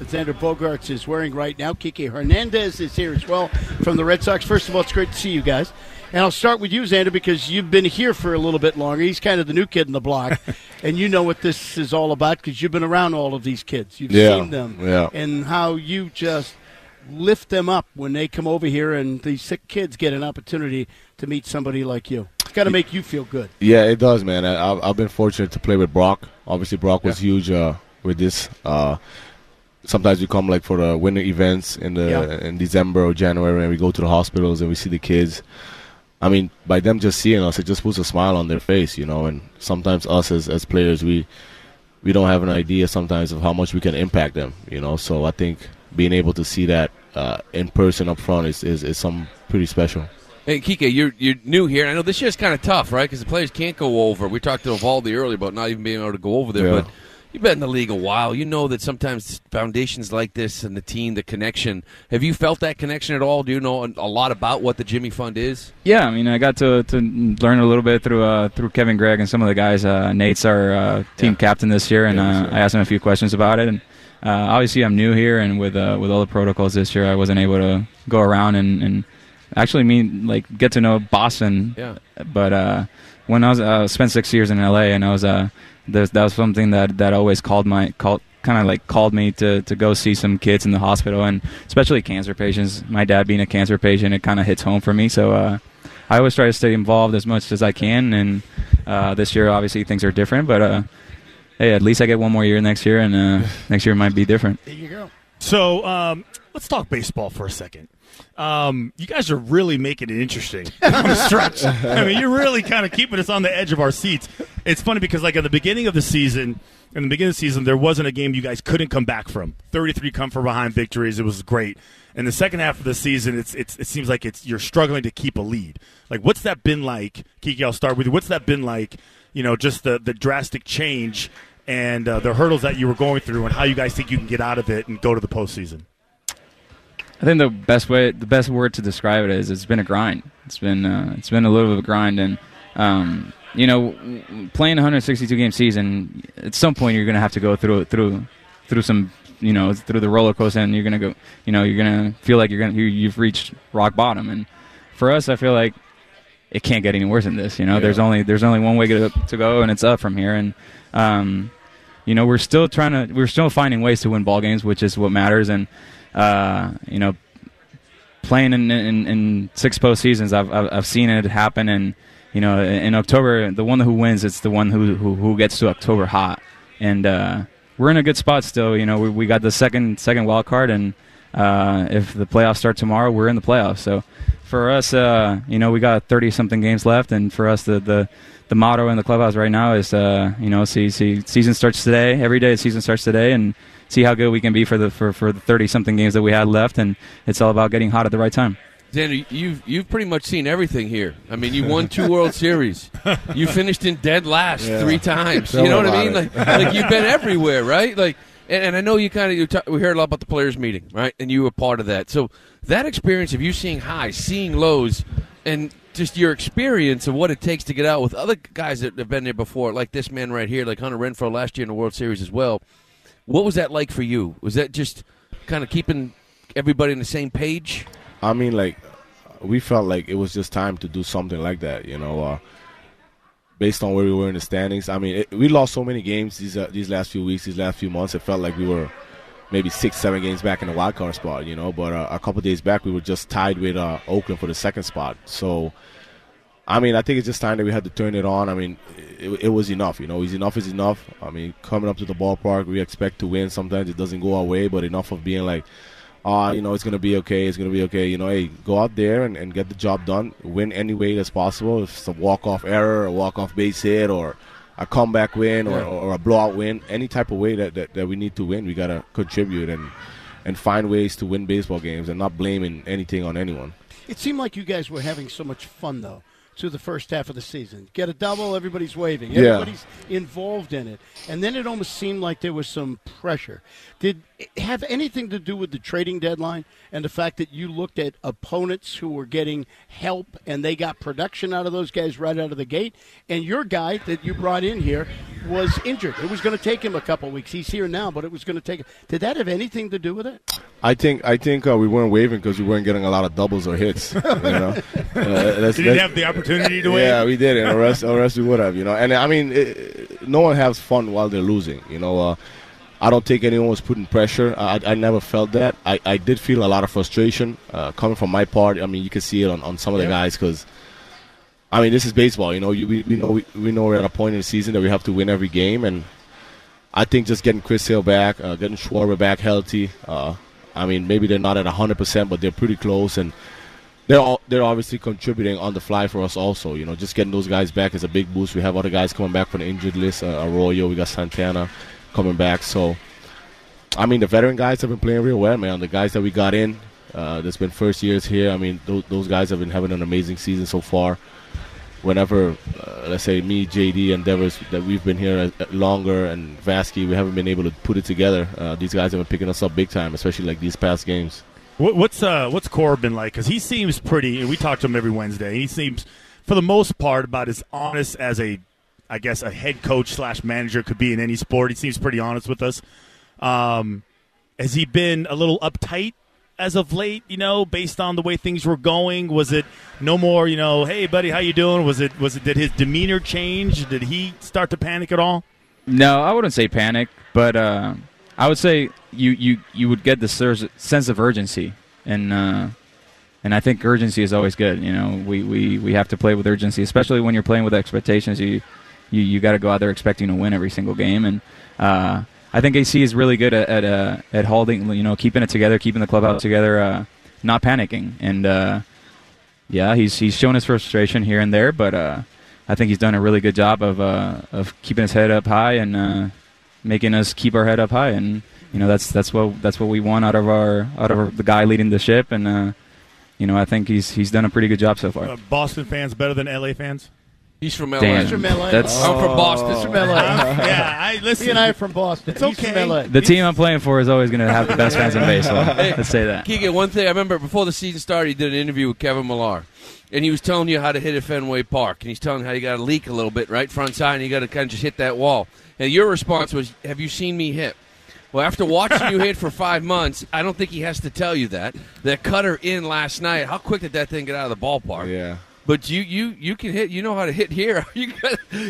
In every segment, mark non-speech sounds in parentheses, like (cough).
Xander Bogaerts is wearing right now. Kiki Hernandez is here as well from the Red Sox. First of all, it's great to see you guys. And I'll start with you, Xander, because you've been here for a little bit longer. He's kind of the new kid in the block, (laughs) and you know what this is all about because you've been around all of these kids. You've Yeah, seen them, yeah. and how you just lift them up when they come over here, and these sick kids get an opportunity to meet somebody like you. It's got to make you feel good. Yeah, it does, man. I, I've, I've been fortunate to play with Brock. Obviously, Brock was huge uh, with this. Uh, sometimes we come like for the winter events in the Yeah. in December or January, and we go to the hospitals and we see the kids. I mean, by them just seeing us, it just puts a smile on their face, you know. And sometimes us as as players, we we don't have an idea sometimes of how much we can impact them, you know. So I think being able to see that uh, in person up front is is, is some pretty special. Hey, Kike, you're you're new here. I know this year's kind of tough, right? Because the players can't go over. We talked to Eovaldi earlier about not even being able to go over there, Yeah. but you've been in the league a while. You know that sometimes foundations like this and the team, the connection. Have you felt that connection at all? Do you know a lot about what the Jimmy Fund is? Yeah, I mean, I got to, to learn a little bit through uh, through Kevin Gregg and some of the guys. Uh, Nate's our uh, team captain this year, and uh, I asked him a few questions about it. And uh, obviously, I'm new here, and with uh, with all the protocols this year, I wasn't able to go around and, and actually meet like get to know Boston. Yeah. But uh, when I was uh, spent six years in LA, and I was uh, there's, that was something that that always called my called kind of like called me to to go see some kids in the hospital, and especially cancer patients. My dad being a cancer patient, it kind of hits home for me. So. Uh, I always try to stay involved as much as I can, and uh, this year obviously things are different. But uh, hey, at least I get one more year next year, and uh, (laughs) next year might be different. There you go. So um, let's talk baseball for a second. Um, you guys are really making it interesting (laughs) on the stretch. I mean, you're really kind of keeping us on the edge of our seats. It's funny because, like, at the beginning of the season, in the beginning of the season, there wasn't a game you guys couldn't come back from. 33 come from behind victories. It was great. In the second half of the season, it's, it's it seems like it's you're struggling to keep a lead. Like, what's that been like, Kiki? I'll start with you. What's that been like? You know, just the the drastic change and uh, the hurdles that you were going through, and how you guys think you can get out of it and go to the postseason. I think the best way, the best word to describe it is it's been a grind. It's been uh, it's been a little bit of a grind, and um, you know, playing a 162 game season, at some point you're going to have to go through through through some you know through the roller coaster, and you're going to go, you know, you're going to feel like you're going to you, you've reached rock bottom. And for us, I feel like it can't get any worse than this. You know, there's only there's only one way to, to go, and it's up from here. And um, you know, we're still trying to we're still finding ways to win ball games, which is what matters. And uh, you know, playing in, in, in six postseasons, I've, I've I've seen it happen. And you know, in October, the one who wins, it's the one who who, who gets to October hot. And uh, we're in a good spot still. You know, we, we got the second second wild card, and uh, if the playoffs start tomorrow, we're in the playoffs. So for us, uh, you know, we got thirty something games left, and for us, the the the motto in the clubhouse right now is, uh, you know, see, see, season starts today. Every day, the season starts today, and see how good we can be for the for, for the thirty something games that we had left. And it's all about getting hot at the right time. Xander, you've you've pretty much seen everything here. I mean, you won two World (laughs) Series. You finished in dead last Yeah. three times. Tell you know what I mean? Like, like you've been everywhere, right? Like, and, and I know you kind of you ta- we heard a lot about the players' meeting, right? And you were part of that. So that experience of you seeing highs, seeing lows, and just your experience of what it takes to get out with other guys that have been there before, like this man right here, like Hunter Renfroe last year in the World Series as well. What was that like for you? Was that just kind of keeping everybody on the same page? I mean, like, we felt like it was just time to do something like that, you know. Uh, based on where we were in the standings, I mean, it, we lost so many games these uh, these last few weeks, these last few months. It felt like we were maybe six, seven games back in the wild card spot, you know. But uh, a couple days back, we were just tied with uh, Oakland for the second spot. So, I mean, I think it's just time that we had to turn it on. I mean, it, it was enough, you know. Is enough is enough. I mean, coming up to the ballpark, we expect to win. Sometimes it doesn't go our way, but enough of being like, ah, you know, it's gonna be okay. It's gonna be okay. You know, hey, go out there and, and get the job done. Win any way that's possible. If it's a walk off error, a walk off base hit, or a comeback win or, or a blowout win, any type of way that, that, that we need to win, we gotta contribute and and find ways to win baseball games and not blaming anything on anyone. It seemed like you guys were having so much fun though through the first half of the season. Get a double, everybody's waving. Yeah. Everybody's involved in it. And then it almost seemed like there was some pressure. Did it have anything to do with the trading deadline and the fact that you looked at opponents who were getting help and they got production out of those guys right out of the gate? And your guy that you brought in here was injured. It was going to take him a couple weeks. He's here now, but it was going to take. Did that have anything to do with it? I think I think uh, we weren't waving because we weren't getting a lot of doubles or hits. You know, (laughs) uh, that's, Did he that's- have the opportunity to win? Yeah, we did it. Or else, or else we would have. You know, and I mean, it, no one has fun while they're losing. You know, uh, I don't think anyone was putting pressure. I, I never felt that. I, I did feel a lot of frustration uh, coming from my part. I mean, you can see it on, on some of the Yeah. guys because. I mean, this is baseball. You know, you, we, we know we, we know we're at a point in the season that we have to win every game, and I think just getting Chris Hill back, uh, getting Schwarber back healthy. Uh, I mean, maybe they're not at 100%, but they're pretty close, and they're all, they're obviously contributing on the fly for us also. You know, just getting those guys back is a big boost. We have other guys coming back from the injured list. Uh, Arroyo, we got Santana coming back. So, I mean, the veteran guys have been playing real well, man. The guys that we got in, uh, that's been first years here. I mean, those, those guys have been having an amazing season so far. Whenever, uh, let's say me, JD, and Devers, that we've been here uh, longer, and Vasky, we haven't been able to put it together. Uh, these guys have been picking us up big time, especially like these past games. What, what's uh, what's Corbin like? Because he seems pretty. We talk to him every Wednesday. He seems, for the most part, about as honest as a, I guess, a head coach slash manager could be in any sport. He seems pretty honest with us. Um, has he been a little uptight as of late? You know, based on the way things were going, was it no more? You know, hey buddy, how you doing? Was it was it did his demeanor change? Did he start to panic at all? No, I wouldn't say panic, but uh, I would say you, you, you would get the sense of urgency, and uh, and I think urgency is always good. You know, we, we, we have to play with urgency, especially when you're playing with expectations. You you, you got to go out there expecting to win every single game, and uh, I think AC is really good at at, uh, at holding, you know, keeping it together, keeping the clubhouse together, uh, not panicking, and uh, yeah, he's he's shown his frustration here and there, but uh, I think he's done a really good job of of keeping his head up high and making us keep our head up high, and you know that's that's what that's what we want out of our out of our, the guy leading the ship, and uh, you know I think he's he's done a pretty good job so far. Uh, Boston fans better than LA fans? He's from LA. Damn, He's from LA. that's I'm from Boston. Oh. He's from LA. (laughs) yeah, I listen. He and I are from Boston. It's He's okay. from LA. the team I'm playing for is always going to have the best fans in (laughs) baseball. Let's say that. Keegan, one thing I remember before the season started, he did an interview with Kevin Millar, and he was telling you how to hit at Fenway Park, and he's telling you how you got to leak a little bit right front side, and you got to kind of just hit that wall. And your response was, "Have you seen me hit?" Well, after watching you hit for five months, I don't think he has to tell you that. That cutter in last night. How quick did that thing get out of the ballpark? Yeah. But you, you, you can hit. You know how to hit here. (laughs) you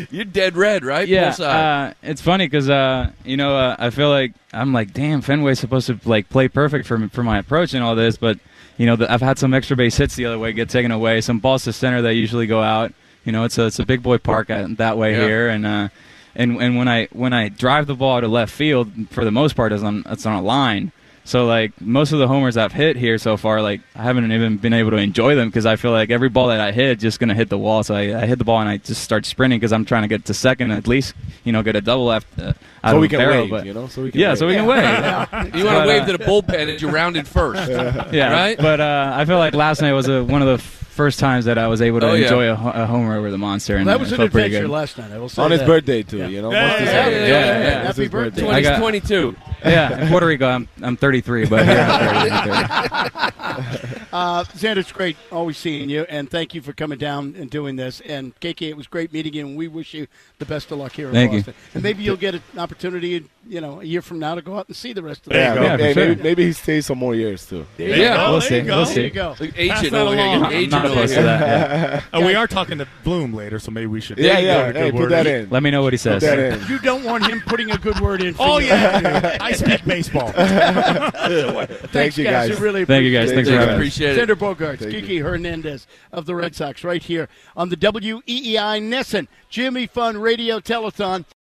you're dead red, right? Yeah, uh, it's funny because uh, you know uh, I feel like I'm like, damn, Fenway's supposed to like play perfect for for my approach and all this, but you know the, I've had some extra base hits the other way get taken away, some balls to center that usually go out. You know, it's a it's a big boy park at, that way Yeah. here, and uh, and and when I when I drive the ball to left field, for the most part, it's on it's on a line. So like most of the homers I've hit here so far, like I haven't even been able to enjoy them because I feel like every ball that I hit just gonna hit the wall. So I, I hit the ball and I just start sprinting because I'm trying to get to second at least, you know, get a double after. Uh, out so we can barrel, wave, but, you know, so we can yeah, wave. so we can wave. (laughs) You want to uh, wave to the bullpen and you rounded first, (laughs) yeah, right? But uh, I feel like last night was a, one of the first times that I was able to oh, yeah. enjoy a, a, homer over the monster. And well, that was an adventure last night. I will say on that. his birthday too. Yeah. You know, yeah, yeah, yeah, yeah, Happy birthday, Twenty-two yeah, in Puerto Rico, I'm I'm 33, but here I'm 30. (laughs) Uh, Xander, it's great always seeing you, and thank you for coming down and doing this. And KK, it was great meeting you, and we wish you the best of luck here in Thank you. Boston. And maybe you'll get an opportunity you know, a year from now to go out and see the rest of the Yeah. Yeah, hey, for maybe, maybe he stays some more years too. There you Yeah, go, we'll there see, you go. we'll There see. you go. Like agent over here. along. You're I'm agent over here. that. yeah. (laughs) And we are talking to Bloom later, so maybe we should. Yeah, yeah. Good Hey, put word. that in. Let me know what he says. Put that in. You don't want him putting a good word in. For Oh you. yeah, (laughs) I speak baseball. (laughs) Thanks, Thank you, guys. guys. Really Thank you, guys. Thanks for having us. appreciate it. Xander Bogaerts, Kiki Hernandez of the Red Sox, right here on the WEEI NESN Jimmy Fund Radio Telethon.